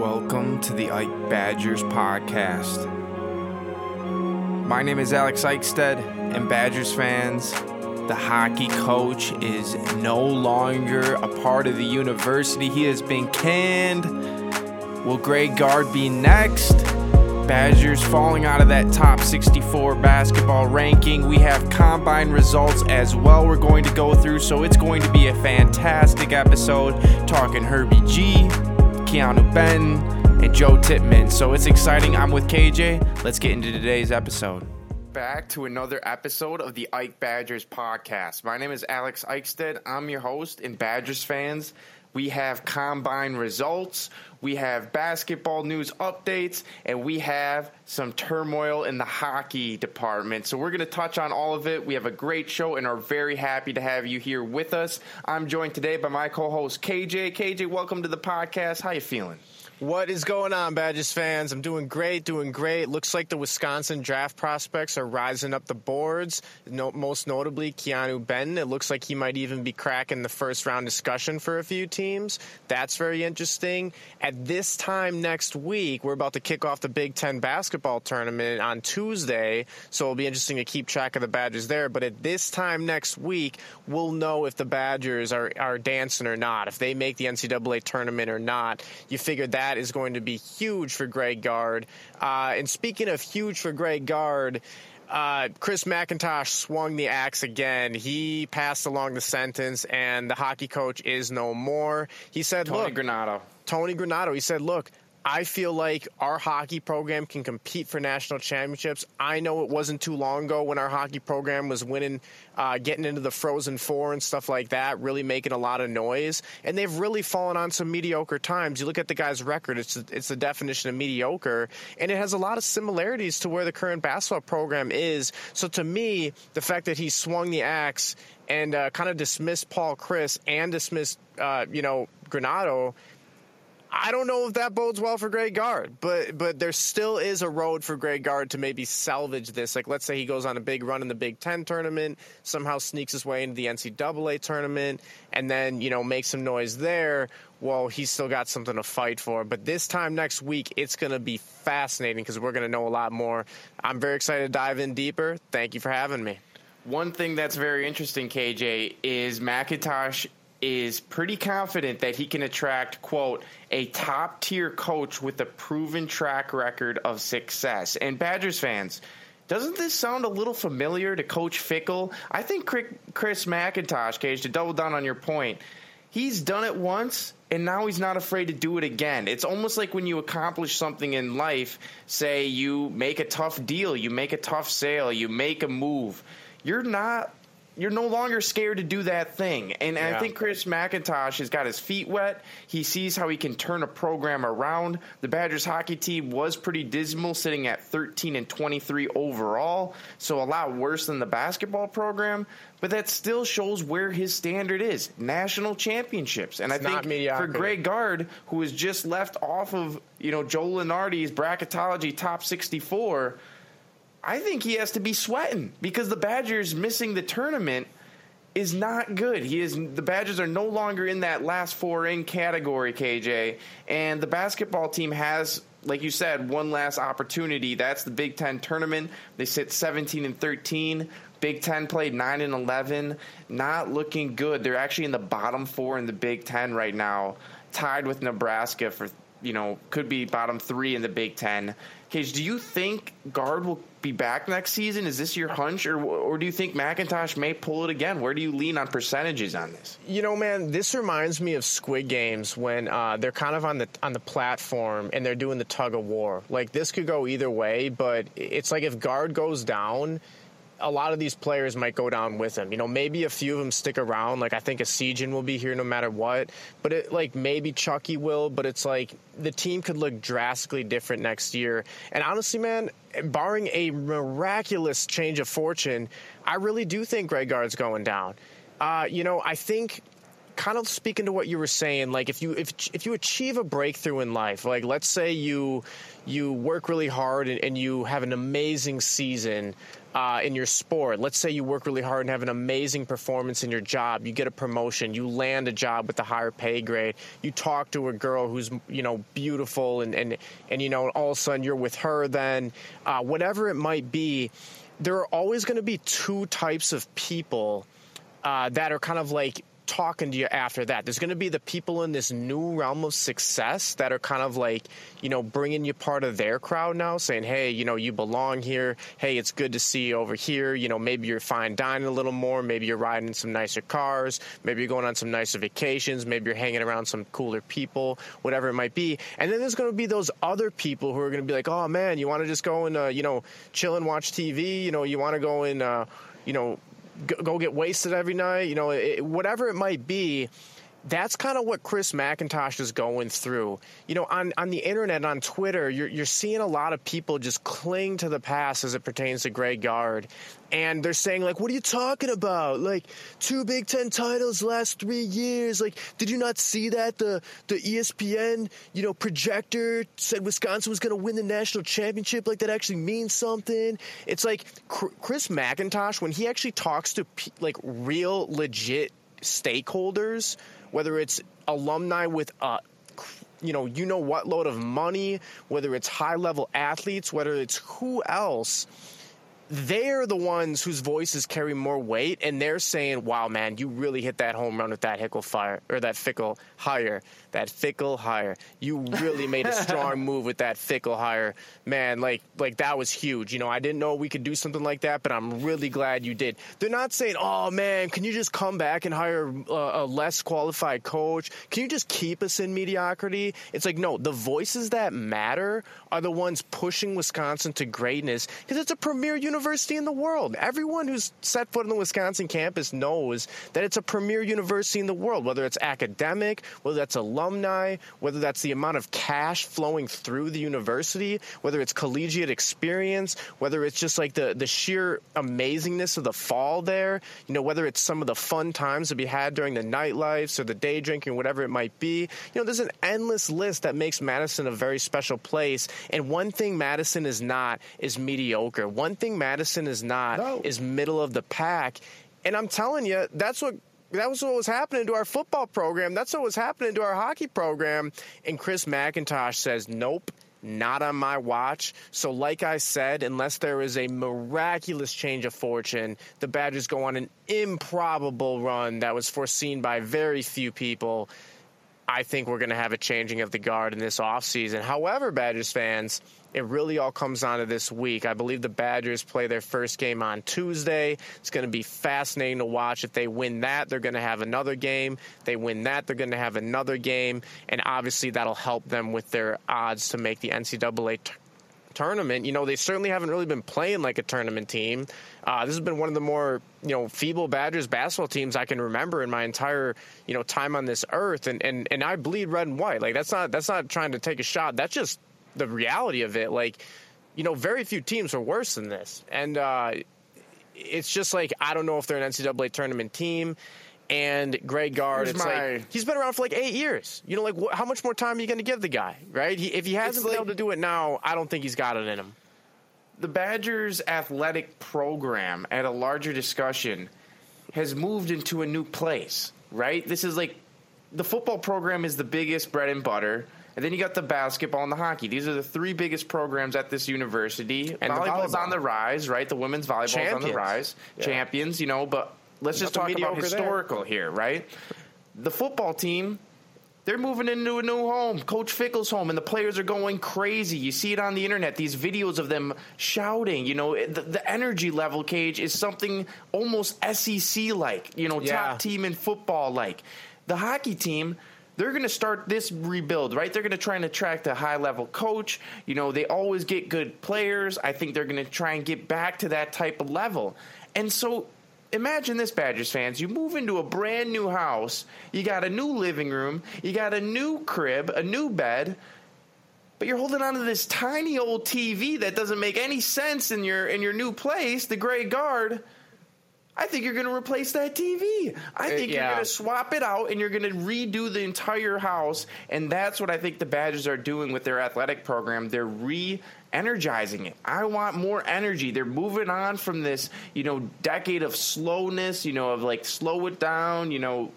Welcome to the Ike Badgers podcast. My name is Alex Eichstead, and Badgers fans, the hockey coach is no longer a part of the university. He has been canned. Will Greg Gard be next? Badgers falling out of that top 64 basketball ranking. We have combine results as well, we're going to go through, so it's going to be a fantastic episode talking Herbig, Keanu Benn, and Joe Tippmann. So it's exciting. I'm with KJ. Let's get into today's episode. Back to another episode of the Ike Badgers podcast. My name is Alex Eichstead. I'm your host, and Badgers fans, we have combine results, we have basketball news updates, and we have some turmoil in the hockey department. So we're going to touch on all of it. We have a great show and are very happy to have you here with us. I'm joined today by my co-host KJ. KJ, welcome to the podcast. How you feeling? What is going on, Badgers fans? I'm doing great, doing great. Looks like the Wisconsin draft prospects are rising up the boards. No, most notably, Keanu Benn. It looks like he might even be cracking the first round discussion for a few teams. That's very interesting. At this time next week, we're about to kick off the Big Ten basketball tournament on Tuesday, so it'll be interesting to keep track of the Badgers there. But at this time next week, we'll know if the Badgers are, are dancing or not, if they make the NCAA tournament or not. You figure that that is going to be huge for Greg Gard. Uh, and speaking of huge for Greg Gard, uh, Chris McIntosh swung the axe again. He passed along the sentence, and the hockey coach is no more. He said, Tony "Look, Granato. Tony Granato." He said, "Look." I feel like our hockey program can compete for national championships. I know it wasn't too long ago when our hockey program was winning, uh, getting into the Frozen Four and stuff like that, really making a lot of noise. And they've really fallen on some mediocre times. You look at the guy's record; it's it's the definition of mediocre, and it has a lot of similarities to where the current basketball program is. So to me, the fact that he swung the axe and uh, kind of dismissed Paul Chris and dismissed, uh, you know, Granato I don't know if that bodes well for Greg Gard, but but there still is a road for Greg Gard to maybe salvage this. Like let's say he goes on a big run in the Big Ten tournament, somehow sneaks his way into the NCAA tournament, and then you know makes some noise there. Well, he's still got something to fight for. But this time next week, it's going to be fascinating because we're going to know a lot more. I'm very excited to dive in deeper. Thank you for having me. One thing that's very interesting, KJ, is McIntosh is pretty confident that he can attract, quote, a top tier coach with a proven track record of success. And Badgers fans, doesn't this sound a little familiar to Coach Fickell? I think Chris McIntosh, KJ, to double down on your point, he's done it once and now he's not afraid to do it again. It's almost like when you accomplish something in life, say you make a tough deal, you make a tough sale, you make a move. You're not you're no longer scared to do that thing. And yeah. I think Chris McIntosh has got his feet wet. He sees how he can turn a program around. The Badgers hockey team was pretty dismal, sitting at 13 and 23 overall, so a lot worse than the basketball program. But that still shows where his standard is national championships. And it's I think for Greg Gard, who has just left off of you know Joe Lunardi's bracketology top 64 I think he has to be sweating because the Badgers missing the tournament is not good. He is the Badgers are no longer in that last four in category, KJ, and the basketball team has like you said, one last opportunity. That's the Big Ten tournament. They sit 17 and 13. Big Ten played 9 and 11. Not looking good. They're actually in the bottom four in the Big Ten right now, tied with Nebraska for, you know, could be bottom three in the Big Ten. KJ, do you think Gard will be back next season? Is this your hunch, or or do you think McIntosh may pull it again? Where do you lean on percentages on this? You know, man, this reminds me of Squid Games when uh, they're kind of on the on the platform and they're doing the tug of war. Like this could go either way, but it's like if Gard goes down a lot of these players might go down with him. You know, maybe a few of them stick around. Like I think Essegian will be here no matter what. But it, like maybe Chucky will. But it's like the team could look drastically different next year. And honestly, man, barring a miraculous change of fortune, I really do think Greg Gard's going down. Uh, you know, I think kind of speaking to what you were saying, like if you if if you achieve a breakthrough in life, like let's say you you work really hard and, and you have an amazing season, uh, in your sport. Let's say you work really hard and have an amazing performance in your job. You get a promotion. You land a job with a higher pay grade. You talk to a girl who's you know beautiful, and and and you know all of a sudden you're with her. Then uh, whatever it might be, there are always going to be two types of people uh, that are kind of like talking to you after that. There's going to be the people in this new realm of success that are kind of like, you know, bringing you part of their crowd now, saying, hey, you know, you belong here. Hey, it's good to see you over here. You know, maybe you're fine dining a little more. Maybe you're riding in some nicer cars. Maybe you're going on some nicer vacations. Maybe you're hanging around some cooler people, whatever it might be. And then there's going to be those other people who are going to be like, oh, man, you want to just go and, uh, you know, chill and watch TV? You know, you want to go and, uh, you know, go get wasted every night, you know, it, whatever it might be. That's kind of what Chris McIntosh is going through. You know, on, on the internet, on Twitter, you're, you're seeing a lot of people just cling to the past as it pertains to Greg Gard. And they're saying, like, what are you talking about? Like, two Big Ten titles last three years. Like, did you not see that? The, the ESPN, you know, projector said Wisconsin was going to win the national championship. Like, that actually means something. It's like Chris McIntosh, when he actually talks to, like, real, legit stakeholders, whether it's alumni with uh, a you know you know what load of money, whether it's high level athletes, whether it's who else they're the ones whose voices carry more weight, and they're saying, "Wow, man, you really hit that home run with that Hickle fire or that Fickell hire, that Fickell hire. You really made a strong move with that Fickell hire, man. Like, like that was huge. You know, I didn't know we could do something like that, but I'm really glad you did. They're not saying, "Oh, man, can you just come back and hire a, a less qualified coach? Can you just keep us in mediocrity?" It's like, no, the voices that matter are the ones pushing Wisconsin to greatness because it's a premier university university in the world. Everyone who's set foot on the Wisconsin campus knows that it's a premier university in the world, whether it's academic, whether that's alumni, whether that's the amount of cash flowing through the university, whether it's collegiate experience, whether it's just like the, the sheer amazingness of the fall there, you know, whether it's some of the fun times to be had during the nightlife or the day drinking, whatever it might be. You know, there's an endless list that makes Madison a very special place. And one thing Madison is not is mediocre. One thing Madison Madison is not no. is middle of the pack. And I'm telling you, that's what that was what was happening to our football program. That's what was happening to our hockey program. And Chris McIntosh says, "Nope." Not on my watch. So, like I said, unless there is a miraculous change of fortune, the Badgers go on an improbable run that was foreseen by very few people. I think we're going to have a changing of the guard in this offseason. However, Badgers fans, it really all comes down to this week. I believe the Badgers play their first game on Tuesday. It's going to be fascinating to watch. If they win that, they're going to have another game. They win that, they're going to have another game. And obviously, that'll help them with their odds to make the NCAA t- tournament. You know, they certainly haven't really been playing like a tournament team. Uh, this has been one of the more you know feeble Badgers basketball teams I can remember in my entire you know time on this earth. And and and I bleed red and white. Like that's not that's not trying to take a shot. That's just the reality of it. Like, you know, very few teams are worse than this, and uh, it's just like I don't know if they're an NCAA tournament team. And Greg Gard, Here's it's my... like he's been around for like eight years. You know, like wh- how much more time are you going to give the guy, right? He, if he hasn't been able to do it now, I don't think he's got it in him. The Badgers' athletic program, at a larger discussion, has moved into a new place, right? This is like the football program is the biggest bread and butter. And then you got the basketball and the hockey. These are the three biggest programs at this university. And volleyball's volleyball. on the rise, right? The women's volleyball's Champions. on the rise. Yeah. Champions, you know, but let's just talk about historical there. here, right? The football team, they're moving into a new home, Coach Fickell's home, and the players are going crazy. You see it on the internet, these videos of them shouting. You know, the, the energy level, KJ, is something almost SEC like, you know, yeah. top team in football like. The hockey team, they're going to start this rebuild, right? They're going to try and attract a high level coach. You know, they always get good players. I think they're going to try and get back to that type of level. And so imagine this, Badgers fans. You move into a brand new house, you got a new living room, you got a new crib, a new bed. But you're holding on to this tiny old TV that doesn't make any sense in your in your new place, the gray guard. I think you're going to replace that TV. I Uh, think you're going to swap it out and you're going to redo the entire house. And that's what I think the Badgers are doing with their athletic program. They're re energizing it. I want more energy. They're moving on from this, you know, decade of slowness, you know, of like slow it down, you know,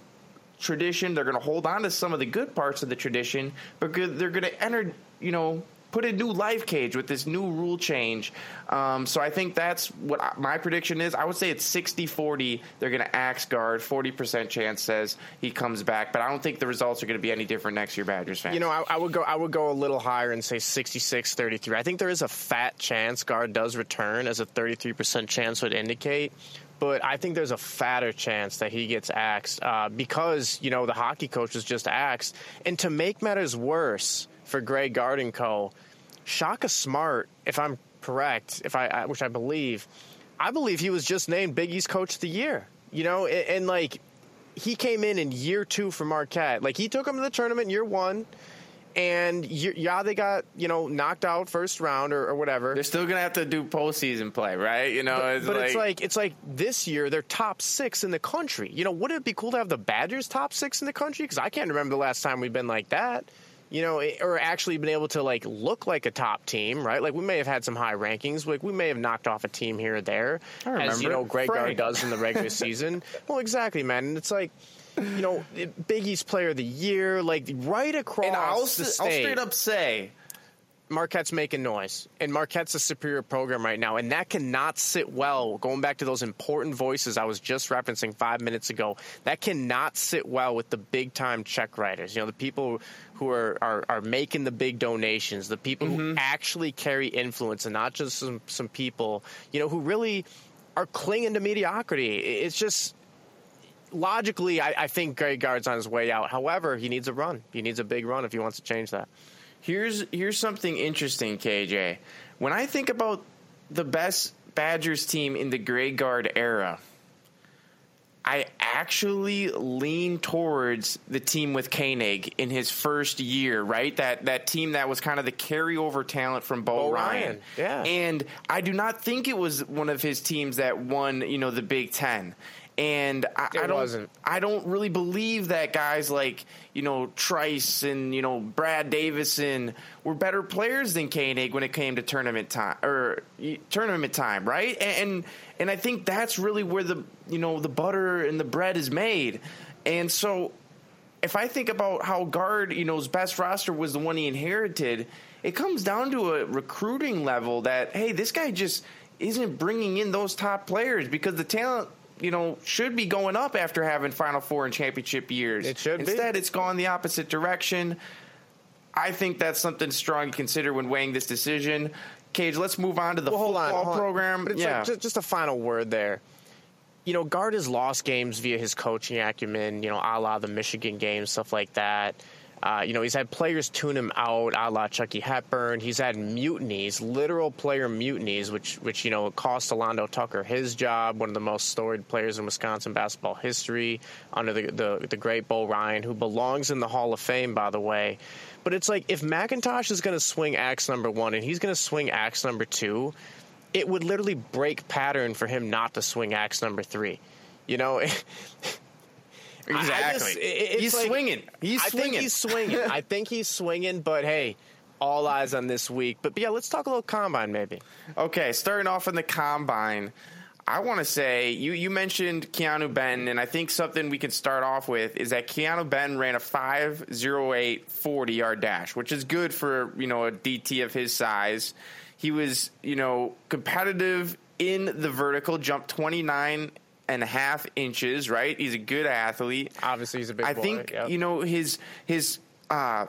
tradition. They're going to hold on to some of the good parts of the tradition, but they're going to enter, you know, put a new life cage with this new rule change. Um, so I think that's what I, my prediction is. I would say it's 60 40. They're going to axe Gard. 40% chance says he comes back, but I don't think the results are going to be any different next year, Badgers fans. You know, I, I would go. I would go a little higher and say 66-33. I think there is a fat chance Gard does return, as a thirty-three percent chance would indicate. But I think there's a fatter chance that he gets axed uh, because you know the hockey coach was just axed. And to make matters worse for Greg Gard and Co., Shaka Smart, if I'm correct, if I, which I believe, I believe he was just named Big East Coach of the Year. You know, and, and like he came in in year two for Marquette. Like he took them to the tournament year one, and year, yeah, they got you know knocked out first round or, or whatever. they're still going to have to do postseason play, right? You know, But, but it's like it's like this year they're top six in the country. You know, wouldn't it be cool to have the Badgers top six in the country? Because I can't remember the last time we've been like that. You know, eh, or actually been able to like look like a top team, right? Like we may have had some high rankings, like we may have knocked off a team here or there, I as you know Greg Gard does in the regular season. Well, exactly, man. And it's like, you know, Big East Player of the Year, like right across and I'll, the s- I'll straight up say, Marquette's making noise, and Marquette's a superior program right now, and that cannot sit well. Going back to those important voices I was just referencing five minutes ago, that cannot sit well with the big time check writers. You know, the people who are are, are making the big donations, the people who mm-hmm. actually carry influence, and not just some some people, you know, who really are clinging to mediocrity. It's just logically, I, I think Greg Gard's on his way out. However, he needs a run. He needs a big run if he wants to change that. Here's here's something interesting, KJ. When I think about the best Badgers team in the Greg Gard era, I actually lean towards the team with Koenig in his first year, right? That that team that was kind of the carryover talent from Bo, Bo Ryan. Ryan, yeah. And I do not think it was one of his teams that won, you know, the Big Ten. And I, I don't wasn't. I don't really believe that guys like, you know, Trice and, you know, Brad Davison were better players than Koenig when it came to tournament time or tournament time, right? And, and and I think that's really where the you know, the butter and the bread is made. And so if I think about how Gard, you know, his best roster was the one he inherited, it comes down to a recruiting level that hey, this guy just isn't bringing in those top players because the talent, you know, should be going up after having Final Four and championship years. It should be. Instead, it's gone the opposite direction. I think that's something strong to consider when weighing this decision. KJ, let's move on to the well, football on. program. But it's yeah. like, just, just a final word there. You know, Gard has lost games via his coaching acumen. You know, a la the Michigan game, stuff like that. Uh, you know, he's had players tune him out, a la Chucky Hepburn. He's had mutinies, literal player mutinies, which, which you know, cost Alando Tucker his job, one of the most storied players in Wisconsin basketball history, under the, the, the great Bo Ryan, who belongs in the Hall of Fame, by the way. But it's like, if McIntosh is going to swing axe number one and he's going to swing axe number two, it would literally break pattern for him not to swing axe number three. You know, Exactly. just- it- He's like- swinging. He's I swinging. think he's swinging. I think he's swinging. But hey, all eyes on this week. But yeah, let's talk a little combine, maybe. Okay, starting off in the combine, I want to say you you mentioned Keanu Ben, and I think something we can start off with is that Keanu Ben ran a 5.08 40 yard dash, which is good for you know a DT of his size. He was you know competitive in the vertical, jumped 29 and a half inches. Right, he's a good athlete. Obviously, he's a big I boy, think yep. you know his his uh,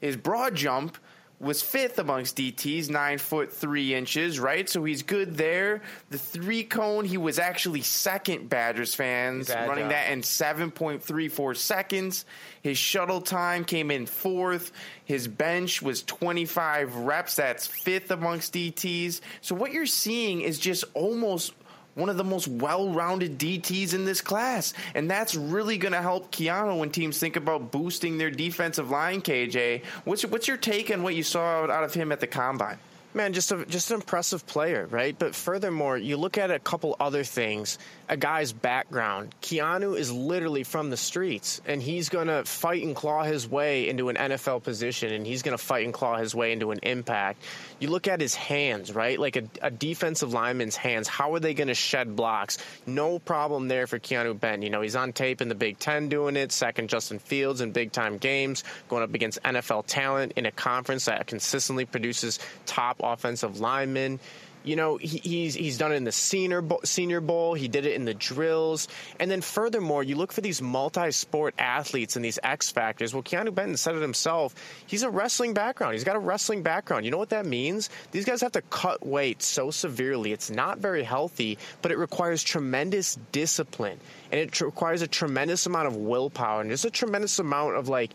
his broad jump was fifth amongst DTs, nine foot three inches, right? So he's good there. The three cone, he was actually second, Badgers fans, agile. running that in 7.34 seconds. His shuttle time came in fourth. His bench was 25 reps. That's fifth amongst DTs. So what you're seeing is just almost one of the most well-rounded DTs in this class, and that's really going to help Keanu when teams think about boosting their defensive line. KJ, what's what's your take on what you saw out, of him at the combine? Man, just a just an impressive player, right? But furthermore, you look at a couple other things. A guy's background. Keanu is literally from the streets, and he's going to fight and claw his way into an NFL position, and he's going to fight and claw his way into an impact. You look at his hands, right? Like a, a defensive lineman's hands. How are they going to shed blocks? No problem there for Keanu Benton. You know, he's on tape in the Big Ten doing it. Second, Justin Fields in big time games, going up against NFL talent in a conference that consistently produces top offensive linemen. You know, he, he's he's done it in the senior bowl, senior bowl. He did it in the drills, and then furthermore, you look for these multi-sport athletes and these X factors. Well, Keanu Benton said it himself. He's a wrestling background. He's got a wrestling background. You know what that means? These guys have to cut weight so severely. It's not very healthy, but it requires tremendous discipline and it requires a tremendous amount of willpower and just a tremendous amount of like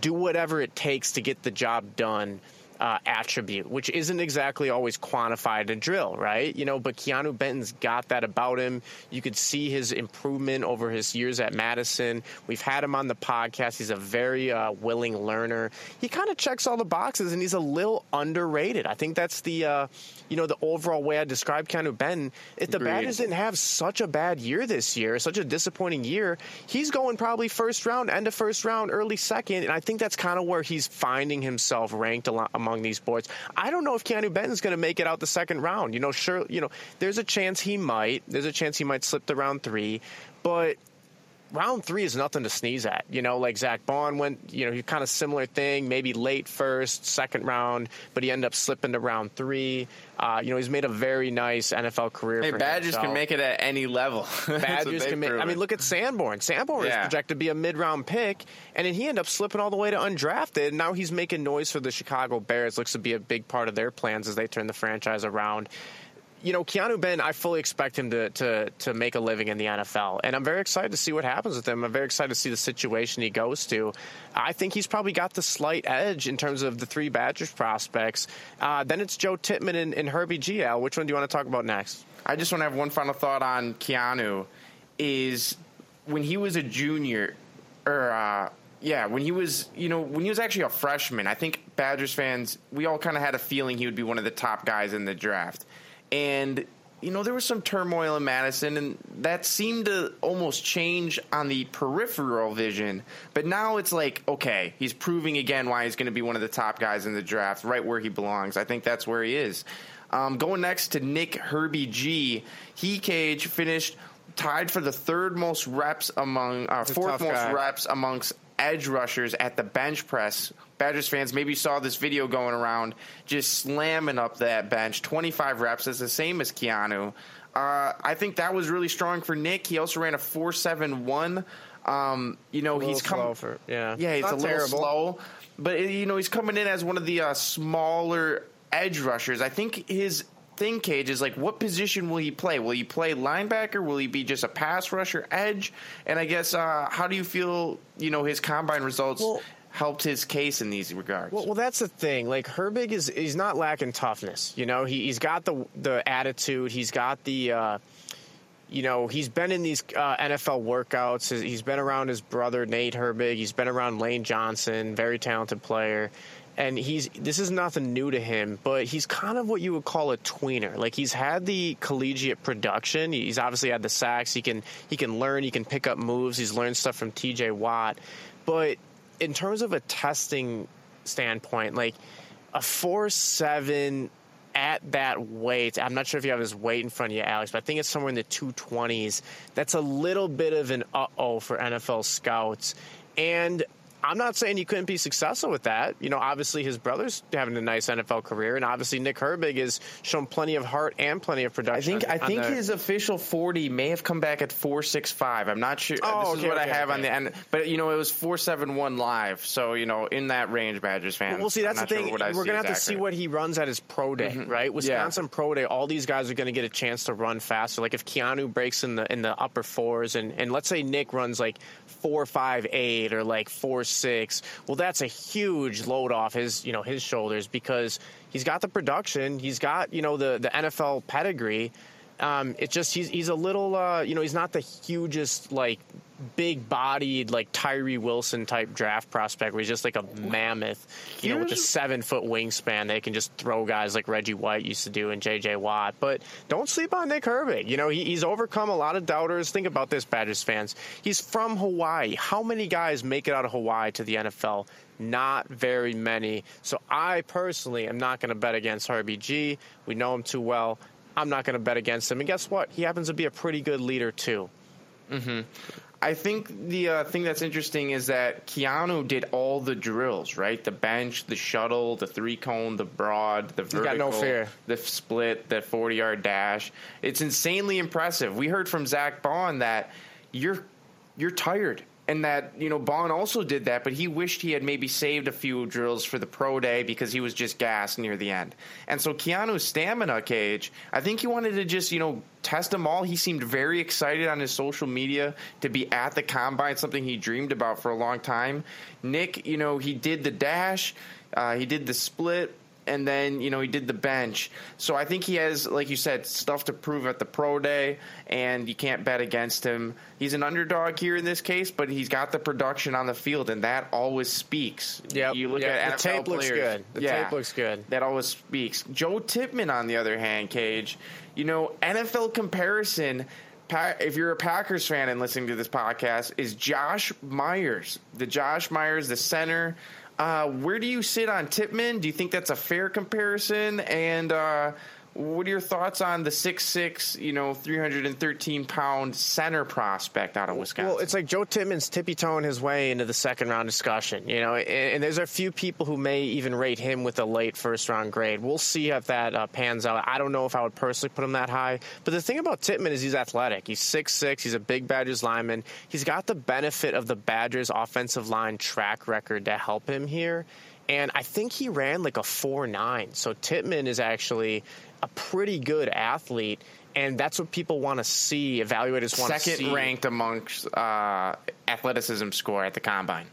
do whatever it takes to get the job done uh, attribute, which isn't exactly always quantified in drill, right? You know, but Keanu Benton's got that about him. You could see his improvement over his years at Madison. We've had him on the podcast. He's a very uh, willing learner. He kind of checks all the boxes, and he's a little underrated. I think that's the, uh, you know, the overall way I describe Keanu Benton. If the Badgers didn't have such a bad year this year, such a disappointing year, he's going probably first round, end of first round, early second, and I think that's kind of where he's finding himself ranked a lot among these boards. I don't know if Keanu Benton's going to make it out the second round. You know, sure, you know, there's a chance he might. There's a chance he might slip to round three, but round three is nothing to sneeze at. You know, like Zack Baun went, you know, he kind of similar thing, maybe late first, second round, but he ended up slipping to round three. Uh, you know, he's made a very nice NFL career. Hey, Badgers himself. can make it at any level. Badgers can make. I mean, look at Sanborn. Sanborn Yeah. is projected to be a mid-round pick, and then he ended up slipping all the way to undrafted. And now he's making noise for the Chicago Bears. Looks to be a big part of their plans as they turn the franchise around. You know, Keanu Ben, I fully expect him to, to to make a living in the NFL, and I'm very excited to see what happens with him. I'm very excited to see the situation he goes to. I think he's probably got the slight edge in terms of the three Badgers prospects. Uh, then it's Joe Tippmann and, and Herbig. Which one do you want to talk about next? I just want to have one final thought on Keanu. Is when he was a junior, or uh, yeah, when he was you know when he was actually a freshman. I think Badgers fans we all kind of had a feeling he would be one of the top guys in the draft, and you know there was some turmoil in Madison, and that seemed to almost change on the peripheral vision. But now it's like okay, he's proving again why he's going to be one of the top guys in the draft, right where he belongs. I think that's where he is. Um, going next to Nick Herbig, he KJ finished tied for the third most reps among, uh, fourth most guy. reps amongst edge rushers at the bench press. Badgers fans maybe saw this video going around, just slamming up that bench. 25 reps is the same as Keanu. Uh, I think that was really strong for Nick. He also ran a 4.71. Um, you know, he's for- yeah. yeah, he's Not a little terrible. slow, but you know he's coming in as one of the uh, smaller edge rushers. I think his thing KJ is like, what position will he play? Will he play linebacker? Will he be just a pass rusher, edge? And I guess uh, how do you feel? You know, his combine results Well- helped his case in these regards. Well, well, that's the thing. Like Herbig is he's not lacking toughness. You know, he he's got the the attitude. He's got the. Uh, you know, he's been in these uh, NFL workouts. He's- He's been around his brother Nate Herbig. He's been around Lane Johnson, very talented player. And he's this is nothing new to him, but he's kind of what you would call a tweener. Like he's had the collegiate production. He's obviously had the sacks. He can he can learn. He can pick up moves. He's learned stuff from T.J. Watt. But in terms of a testing standpoint, like a four seven at that weight, I'm not sure if you have his weight in front of you, Alex, but I think it's somewhere in the 220s. That's a little bit of an uh oh for NFL scouts. And I'm not saying he couldn't be successful with that. You know, obviously his brother's having a nice NFL career, and obviously Nick Herbig has shown plenty of heart and plenty of production. I production. think I on- on think the- his official forty may have come back at four six five. I'm not sure. Uh, oh, this okay, is what okay, I have on the end, but you know it was four seven one live. So you know in that range, Badgers fans. Well, see, that's the not sure thing. We're gonna have to see what he runs at his pro day, mm-hmm. right? Wisconsin pro day. All these guys are going to get a chance to run faster. Like if Keanu breaks in the in the upper fours, and and let's say Nick runs like four five eight or like four six. Well, that's a huge load off his you know his shoulders because he's got the production. He's got you know the the NFL pedigree. Um, it's just he's he's a little uh, you know he's not the hugest like big bodied like Tyree Wilson type draft prospect where he's just like a mammoth, you know, with a seven foot wingspan. They can just throw guys like Reggie White used to do and JJ Watt. But don't sleep on Nick Herbig. You know, he, he's overcome a lot of doubters. Think about this, Badgers fans. He's from Hawaii. How many guys make it out of Hawaii to the NFL? Not very many. So I personally am not going to bet against Herbig. We know him too well. I'm not going to bet against him. And guess what? He happens to be a pretty good leader too. I think the uh, thing that's interesting is that Keanu did all the drills, right? The bench, the shuttle, the three cone, the broad, the vertical, no the split, the forty yard dash. It's insanely impressive. We heard from Zack Baun that you're you're tired. And that, you know, Baun also did that, but he wished he had maybe saved a few drills for the pro day because he was just gassed near the end. And so Keanu's stamina KJ, I think he wanted to just, you know, test them all. He seemed very excited on his social media to be at the combine, something he dreamed about for a long time. Nick, you know, he did the dash, uh, he did the split, and then you know he did the bench. So I think he has, like you said, stuff to prove at the pro day, and you can't bet against him. He's an underdog here in this case, but he's got the production on the field, and that always speaks. Yeah, you look Yep. at The NFL tape looks good. The yeah, tape looks good. That always speaks. Joe Tippmann, on the other hand, KJ, you know, NFL comparison. If you're a Packers fan and listening to this podcast, is Josh Myers, the Josh Myers, the center. Uh, where do you sit on Tippmann? Do you think that's a fair comparison? And uh, what are your thoughts on the six six, you know, 313 pound center prospect out of Wisconsin? Well, it's like Joe Tippmann's tippy toeing his way into the second round discussion, you know, and, and there's a few people who may even rate him with a late first round grade. We'll see if that uh, pans out. I don't know if I would personally put him that high, but the thing about Tippmann is he's athletic. He's six six. he's a big Badgers lineman. He's got the benefit of the Badgers offensive line track record to help him here. And I think he ran like a 4 9. So Tippmann is actually a pretty good athlete. And that's what people want to see. Evaluators want to see. second ranked amongst uh, athleticism score at the combine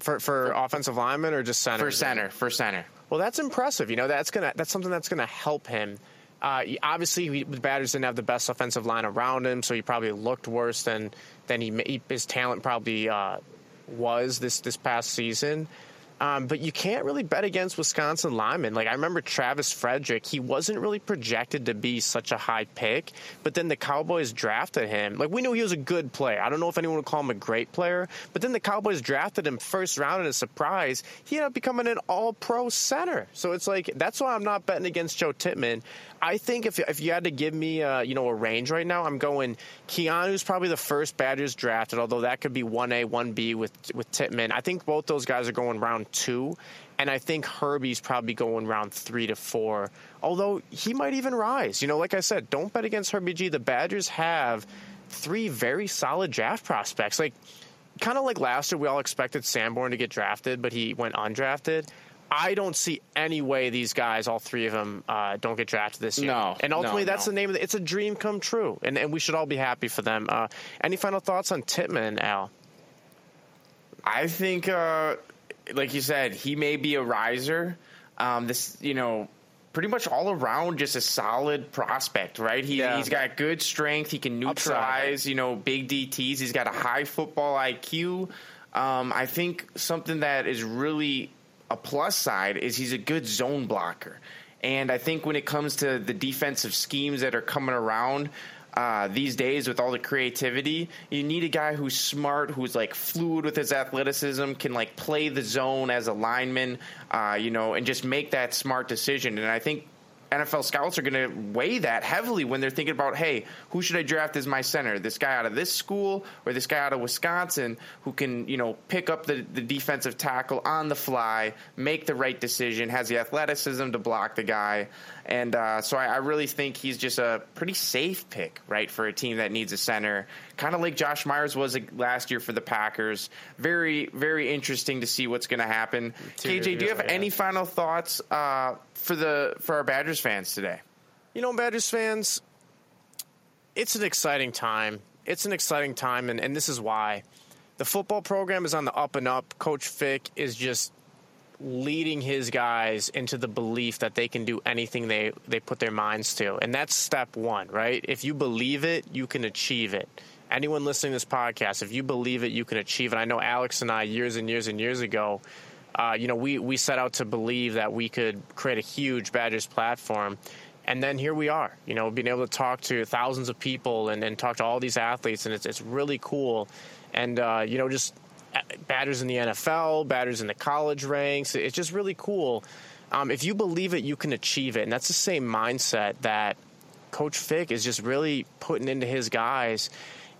for for offensive lineman or just center? for center. For center. Well, that's impressive. You know, that's gonna that's something that's gonna help him. Uh, obviously, the Badgers didn't have the best offensive line around him, so he probably looked worse than than he, he his talent probably uh, was this this past season. Um, but you can't really bet against Wisconsin linemen. Like I remember Travis Frederick, he wasn't really projected to be such a high pick, but then the Cowboys drafted him. Like we knew he was a good player. I don't know if anyone would call him a great player, but then the Cowboys drafted him first round in a surprise. He ended up becoming an All-Pro center. So it's like that's why I'm not betting against Joe Tippmann. I think if if you had to give me uh, you know a range right now, I'm going Keanu's probably the first Badgers drafted, although that could be one A, one B with with Tippmann. I think both those guys are going round two, and I think Herbie's probably going round three to four. Although he might even rise. You know, like I said, don't bet against Herbig. The Badgers have three very solid draft prospects. Like kind of like last year, we all expected Sanborn to get drafted, but he went undrafted. I don't see any way these guys, all three of them, uh, don't get drafted this year. No, and ultimately, no, that's no. the name of it. It's a dream come true, and, and we should all be happy for them. Uh, any final thoughts on Tippmann, Al? I think, uh, like you said, he may be a riser. Um, this, you know, pretty much all around just a solid prospect, right? He, Yeah. He's got good strength. He can neutralize, you know, big DTs. He's got a high football IQ. Um, I think something that is really a plus side is he's a good zone blocker. And I think when it comes to the defensive schemes that are coming around, uh, these days with all the creativity, you need a guy who's smart, who's like fluid with his athleticism, can like play the zone as a lineman, uh, you know, and just make that smart decision. And I think NFL scouts are going to weigh that heavily when they're thinking about, hey, who should I draft as my center? This guy out of this school or this guy out of Wisconsin who can, you know, pick up the, the defensive tackle on the fly, make the right decision, has the athleticism to block the guy. And uh, so I, I really think he's just a pretty safe pick, right, for a team that needs a center. Kind of like Josh Myers was last year for the Packers. Very, very interesting to see what's going to happen. KJ, do you have yeah. any final thoughts uh, for the for our Badgers fans today? You know, Badgers fans, it's an exciting time. It's an exciting time, and, and this is why. The football program is on the up and up. Coach Fick is just leading his guys into the belief that they can do anything they, they put their minds to. And that's step one, right? If you believe it, you can achieve it. Anyone listening to this podcast, if you believe it, you can achieve it. I know Alex and I, years and years and years ago, uh, you know, we, we set out to believe that we could create a huge Badgers platform. And then here we are, you know, being able to talk to thousands of people and, and talk to all these athletes, and it's, it's really cool. And, uh, you know, just uh, batters in the NFL, batters in the college ranks. It's just really cool. Um, if you believe it, you can achieve it. And that's the same mindset that Coach Fick is just really putting into his guys.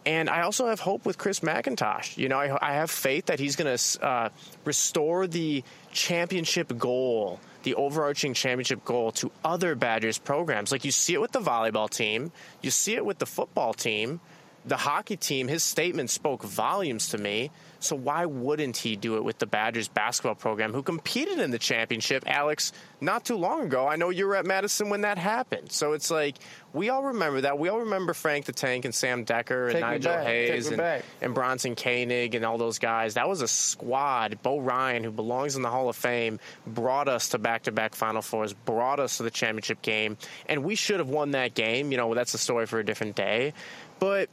And I also have hope with Chris McIntosh. You know, I, I have faith that he's going to uh, restore the championship goal, the overarching championship goal to other Badgers programs. Like you see it with the volleyball team, you see it with the football team, the hockey team. His statement spoke volumes to me. So why wouldn't he do it with the Badgers basketball program, who competed in the championship, Alex, not too long ago? I know you were at Madison when that happened. So it's like we all remember that. We all remember Frank the Tank and Sam Dekker and Take Nigel. Hayes and, and Bronson Koenig and all those guys. That was a squad. Bo Ryan, who belongs in the Hall of Fame, brought us to back-to-back Final Fours, brought us to the championship game, and we should have won that game. You know, that's a story for a different day. But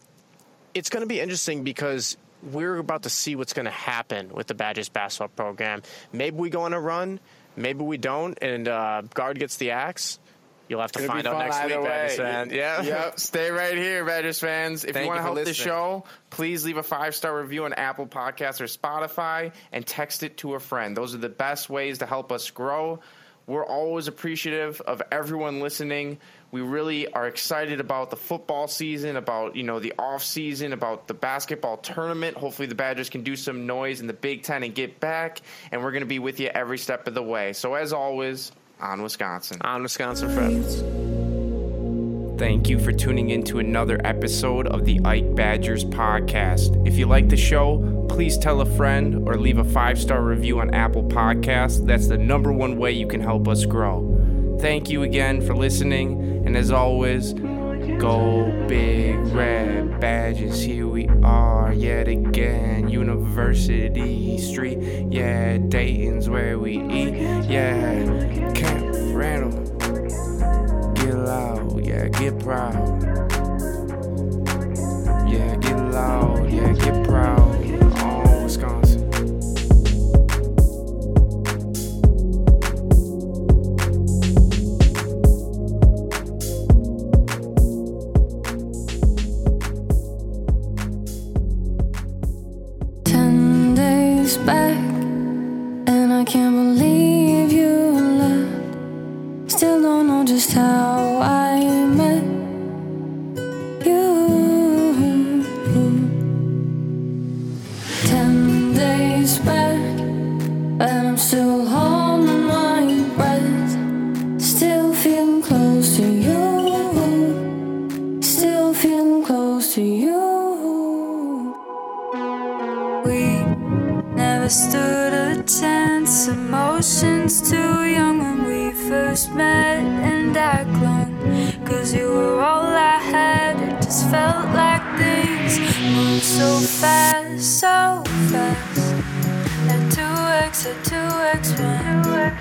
it's going to be interesting because we're about to see what's going to happen with the Badgers basketball program. Maybe we go on a run, maybe we don't, and uh, Gard gets the axe. You'll have to It'll find out next week. Badgers fan. Yeah. Yep. Stay right here, Badgers fans. If Thank you want to help the show, please leave a five star review on Apple Podcasts or Spotify and text it to a friend. Those are the best ways to help us grow. We're always appreciative of everyone listening. We really are excited about the football season, about you know the off season, about the basketball tournament. Hopefully, the Badgers can do some noise in the Big Ten and get back. And we're going to be with you every step of the way. So, as always, on Wisconsin. On Wisconsin Friends. Thank you for tuning in to another episode of the Ike Badgers podcast. If you like the show, please tell a friend or leave a five star review on Apple Podcasts. That's the number one way you can help us grow. Thank you again for listening, and as always, go big red badges. Here we are yet again, University Street. Yeah, Dayton's where we eat. Yeah, Camp Randall. Get loud, yeah, get proud. Yeah, get loud, yeah, get proud. Oh, Wisconsin. Fast, so fast. At 2x, at 2x1.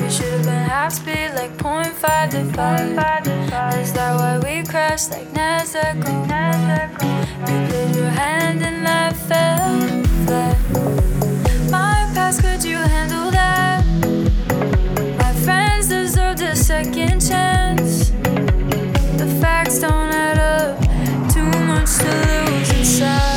We should have been half speed, like 0.5 to 5. Is that why we crashed like NASDAQ? You played your hand and I fell flat. My past, could you handle that? My friends deserved a second chance. The facts don't add up. Too much to lose inside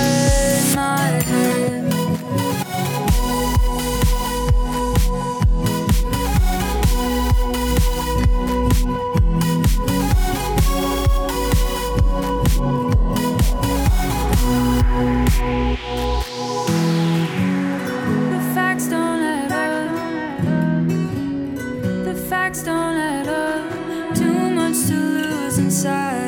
inside